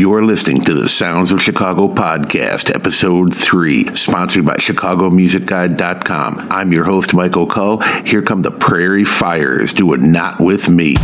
You're listening to the Sounds of Chicago podcast, episode three, sponsored by ChicagoMusicGuide.com. I'm your host, Mike O'Cull. Here come the Prairie Fires Do it Not With Me.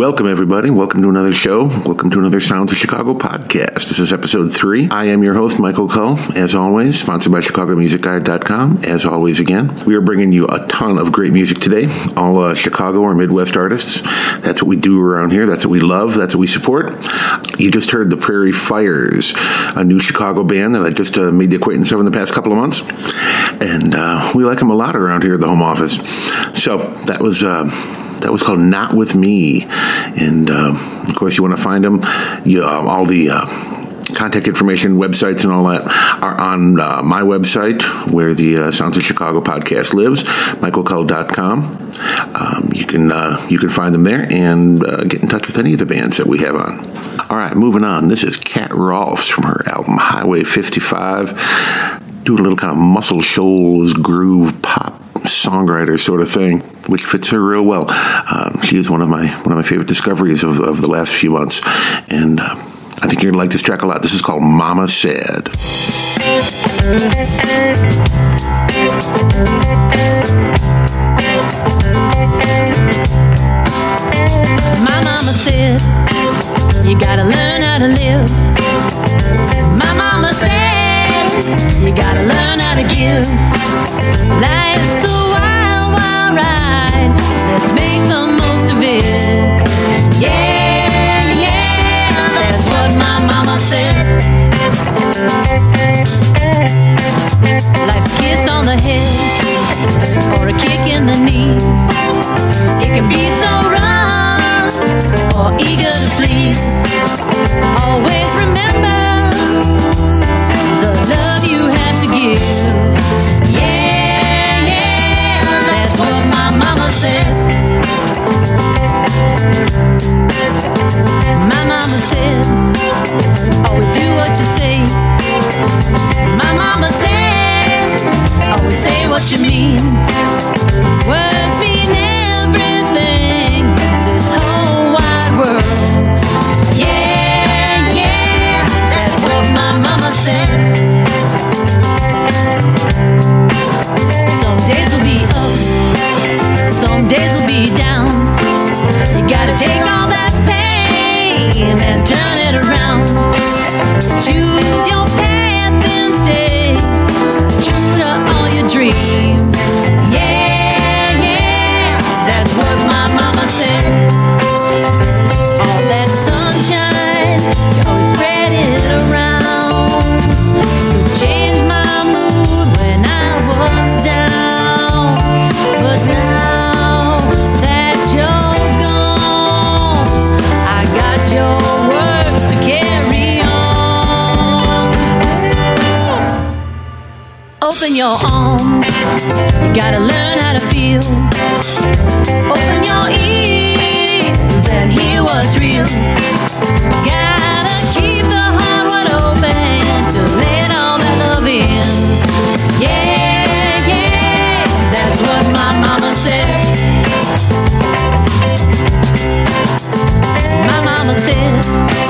Welcome, everybody. Welcome to another show. Welcome to another Sounds of Chicago podcast. This is episode three. I am your host, Mike O'Cull, as always, sponsored by ChicagoMusicGuide.com. As always, again, we are bringing you a ton of great music today, all uh, Chicago or Midwest artists. That's what we do around here. That's what we love. That's what we support. You just heard the Prairie Fires, a new Chicago band that I just uh, made the acquaintance of in the past couple of months. And uh, we like them a lot around here at the home office. So that was. That was called Not With Me. And uh, of course, you want to find them. You, uh, all the uh, contact information, websites, and all that are on uh, my website where the uh, Sounds of Chicago podcast lives, michaelcull.com. Um, you can uh, you can find them there and uh, get in touch with any of the bands that we have on. All right, moving on. This is Cat Rolfes from her album Highway 55 doing a little kind of Muscle Shoals groove pop songwriter sort of thing, which fits her real well. Um, she is one of my one of my favorite discoveries of, of the last few months, and uh, I think you're gonna like this track a lot. This is called "Mama Said." My mama said, You gotta learn how to live. My mama said, You gotta learn how to give. Life's a wild, wild ride. Let's make the most of it. Yeah, down. Gotta learn how to feel. Open your ears and hear what's real. Gotta keep the heart wide open to let all that love in. Yeah, yeah, that's what my mama said. My mama said,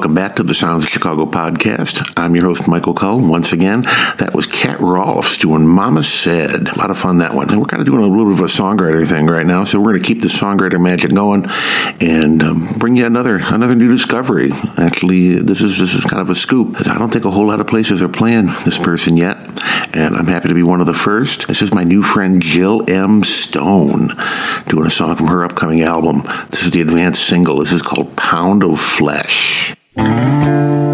Welcome back to the Sounds of Chicago podcast. I'm your host, Mike O'Cull. Once again, that was Cat Rolfes doing Mama Said. A lot of fun, that one. And we're kind of doing a little bit of a songwriter thing right now, so we're going to keep the songwriter magic going and um, bring you another another new discovery. Actually, this is this is kind of a scoop. I don't think a whole lot of places are playing this person yet, and I'm happy to be one of the first. This is my new friend Jill M. Stone doing a song from her upcoming album. This is the advanced single. This is called Pound of Flesh. Is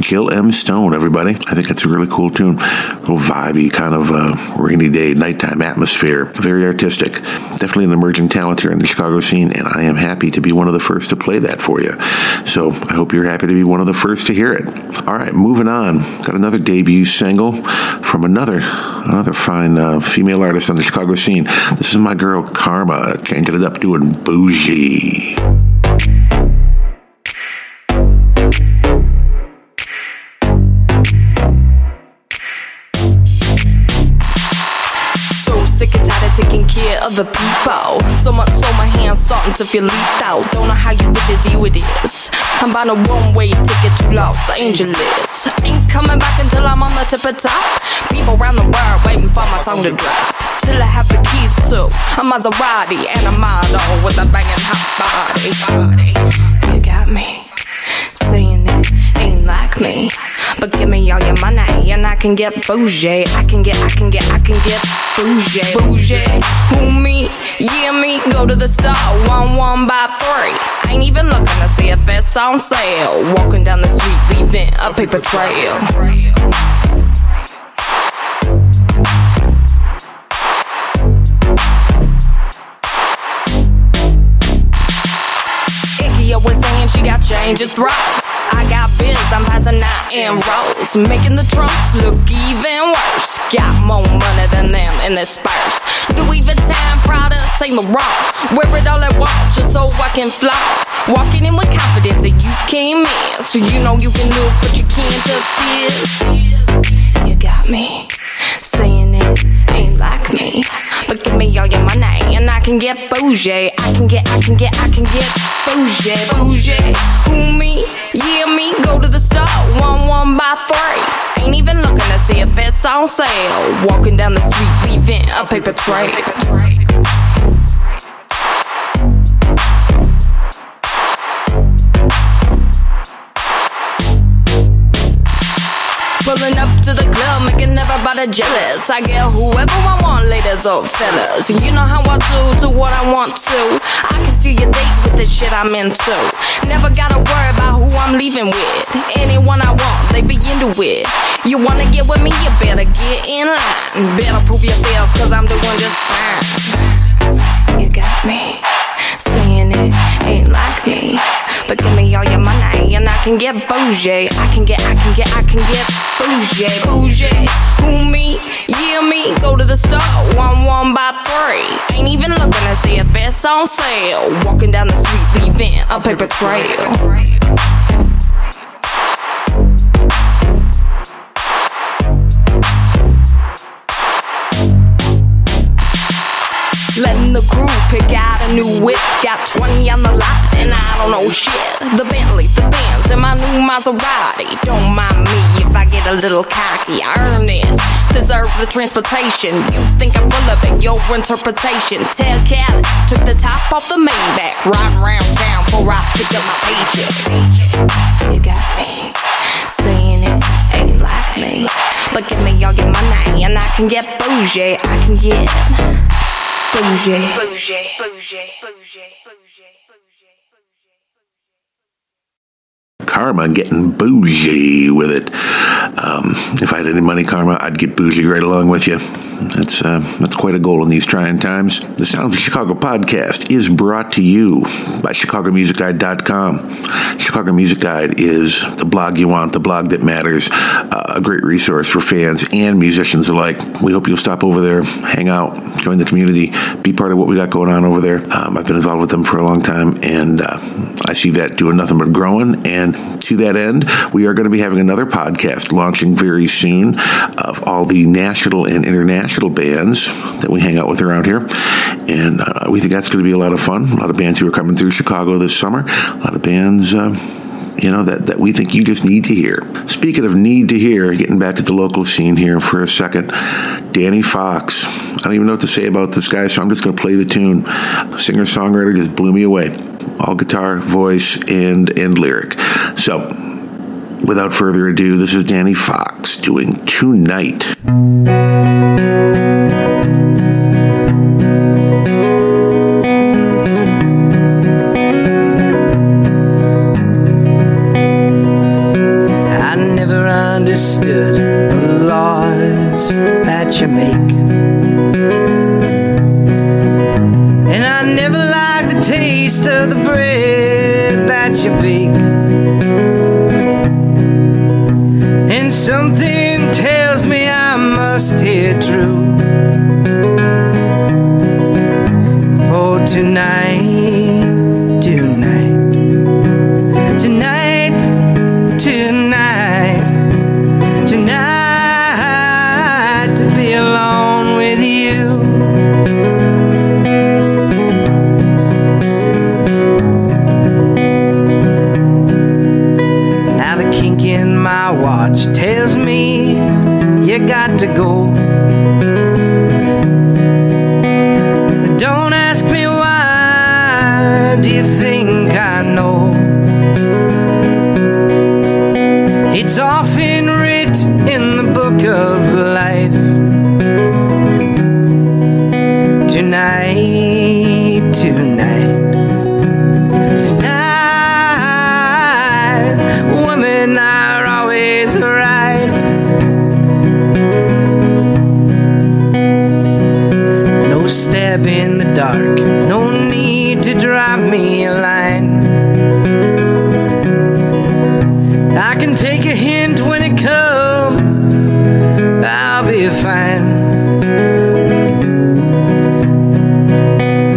Jill M. Stone, everybody. I think it's a really cool tune. A little vibey, kind of uh, rainy day, nighttime atmosphere. Very artistic. Definitely an emerging talent here in the Chicago scene, and I am happy to be one of the first to play that for you. So I hope you're happy to be one of the first to hear it. All right, moving on. Got another debut single from another another fine uh, female artist on the Chicago scene. This is my girl Karma, changing it up doing bougie. Tired taking care of the people. So much so my hands starting to feel lethal. Don't know how you bitches deal with this. I'm buying a one-way ticket to Los Angeles. Ain't coming back until I'm on the tip of top. People around the world waiting for my song to drop. Till I have the keys to a Maserati and a model with a banging hot body. Can get bougie. I can get, I can get, I can get bougie. Bougie. Who me? Yeah, me. Go to the store. One, one by three. Ain't even looking to see if it's on sale. Walking down the street, leaving a paper trail. Icky always saying she got changes throw. I got biz, I'm passing out in rows, making the trunks look even worse. Got more money than them in this purse. Louis Vuitton, Prada, Saint Laurent. Wear it all at once just so I can fly. Walking in with confidence that you came in, so you know you can look, but you can't appear. You got me saying it ain't like me. But give me all your money and I can get bougie. I can get, I can get, I can get bougie, bougie. Who me? Yeah, me. Go to the store, one, one by three. Ain't even looking to see if it's on sale. Walking down the street, leaving a paper trail. Pulling up to the club, making everybody jealous. I get whoever I want, ladies or fellas. You know how I do, do what I want to. I can see your date with the shit I'm into. Never gotta worry about who I'm leaving with. Anyone I want, they be into it. You wanna get with me, you better get in line. Better prove yourself, cause I'm doing just fine. You got me saying it ain't like me. But give me all your money and I can get bougie. I can get, I can get, I can get bougie, bougie. Who me? Yeah, me. Go to the store, one, one by three. Ain't even looking to see if it's on sale. Walking down the street, leaving a paper trail. Crew pick out a new whip. Got 20 on the lot, and I don't know shit. The Bentley, the Benz, and my new Maserati. Don't mind me if I get a little cocky. I earn this, deserve the transportation. You think I'm full of it, your interpretation. Tell Cali, took the top off the Maybach. Riding around town before I pick up my paycheck. You got me saying it ain't like me. But give me all your money, and I can get bougie. I can get bougie. Bougie. Bougie. Bougie. Karma getting bougie with it. Um, if I had any money, Karma, I'd get bougie right along with you. That's uh, that's quite a goal in these trying times. The Sounds of Chicago podcast is brought to you by ChicagoMusicGuide.com. Chicago Music Guide is the blog you want, the blog that matters, uh, a great resource for fans and musicians alike. We hope you'll stop over there, hang out, join the community, be part of what we got going on over there. Um, I've been involved with them for a long time, and uh, I see that doing nothing but growing. And to that end, we are going to be having another podcast launching very soon of all the national and international bands that we hang out with around here. And uh, we think that's going to be a lot of fun. A lot of bands who are coming through Chicago this summer. A lot of bands. Uh, you know that, that we think you just need to hear. Speaking of need to hear, getting back to the local scene here for a second, Danny Fox. I don't even know what to say about this guy, so I'm just going to play the tune. Singer songwriter just blew me away. All guitar, voice, and and lyric. So, without further ado, this is Danny Fox doing Tonight. I never understood the laws that you make.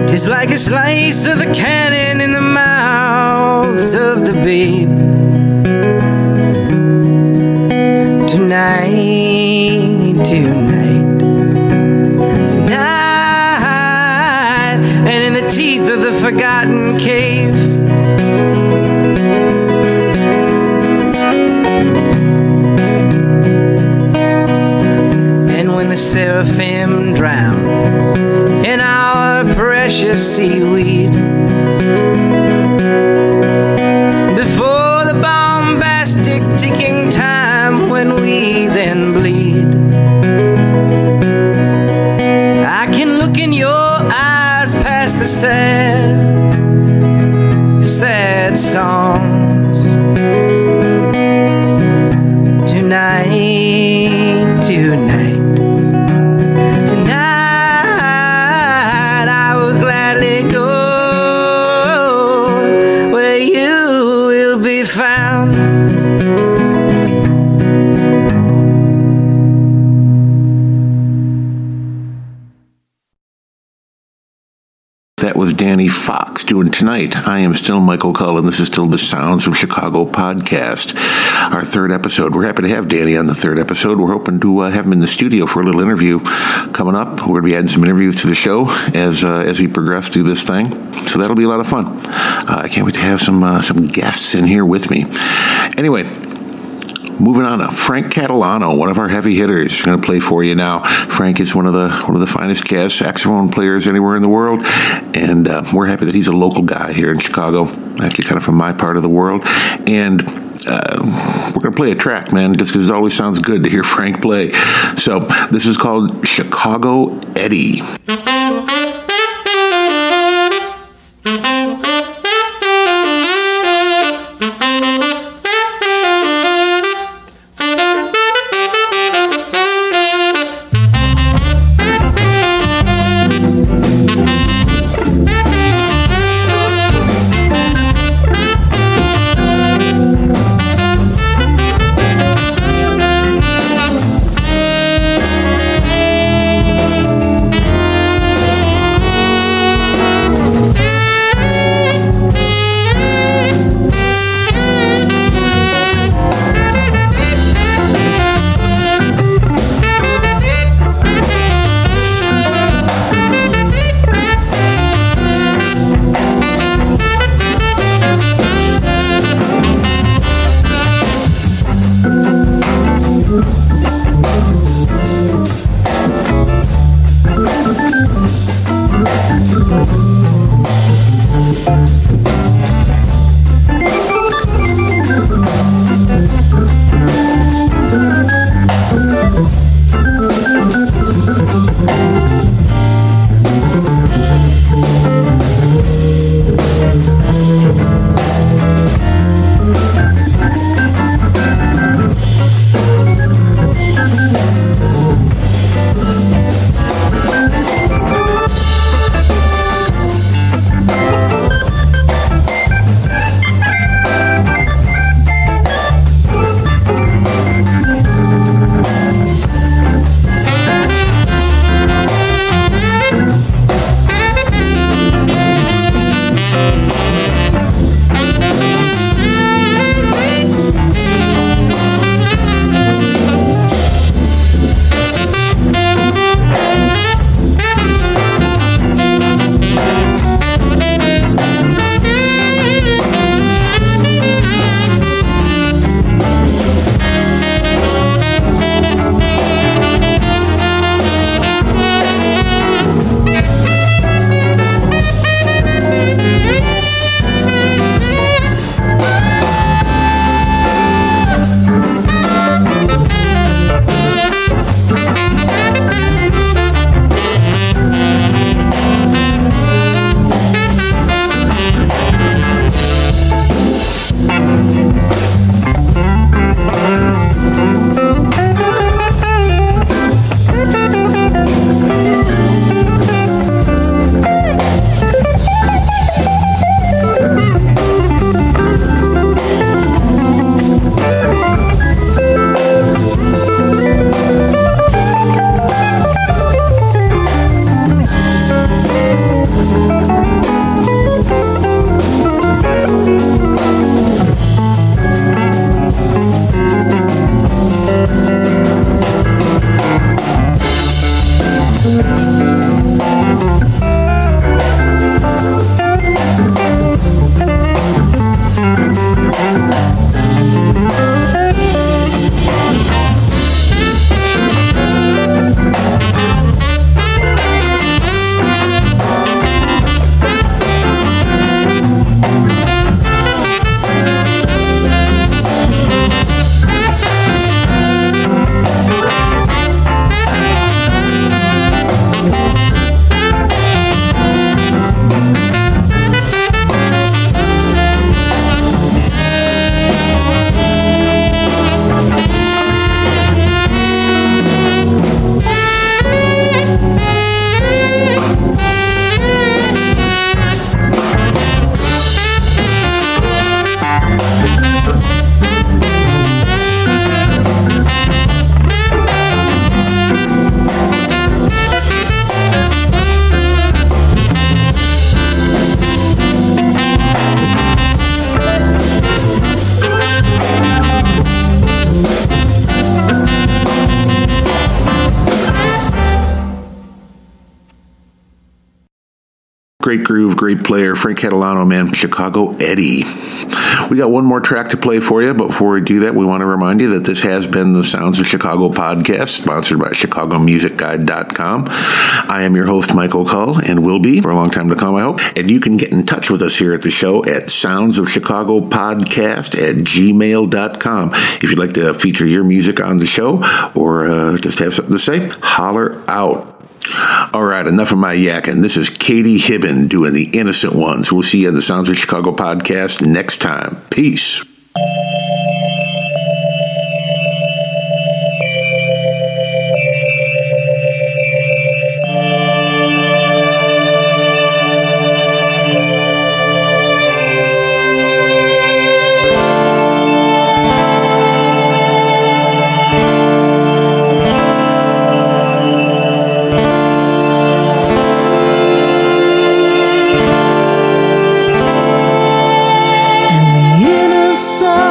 Tis like a slice of a cannon in the mouths of the babe. Tonight, tonight, tonight, and in the teeth of the forgotten the seraphim drown in our precious seaweed. Before the bombastic ticking time when we then bleed. I can look in your eyes past the sad, sad tonight. Tonight am still Michael Cullen. This is still the Sounds from Chicago podcast, our third episode. We're happy to have Danny on the third episode. We're hoping to uh, have him in the studio for a little interview coming up. We're going to be adding some interviews to the show as uh, as we progress through this thing. So that'll be a lot of fun. Uh, I can't wait to have some uh, some guests in here with me. Anyway. Moving on to Frank Catalano, one of our heavy hitters, is going to play for you now. Frank is one of the one of the finest jazz saxophone players anywhere in the world, and uh, we're happy that he's a local guy here in Chicago, actually kind of from my part of the world. And uh, we're going to play a track, man, just because it always sounds good to hear Frank play. So this is called Chicago Eddie. Player, Frank Catalano, man, Chicago Eddie. We got one more track to play for you, but before we do that, we want to remind you that this has been the Sounds of Chicago podcast, sponsored by ChicagoMusicGuide.com. I am your host, Mike O'Cull, and will be for a long time to come, I hope. And you can get in touch with us here at the show at Sounds of Chicago Podcast at gmail.com. If you'd like to feature your music on the show or uh, just have something to say, holler out. All right, enough of my yakking. This is Katie Hibben doing the innocent ones. We'll see you on the Sounds of Chicago podcast next time. Peace. Innocent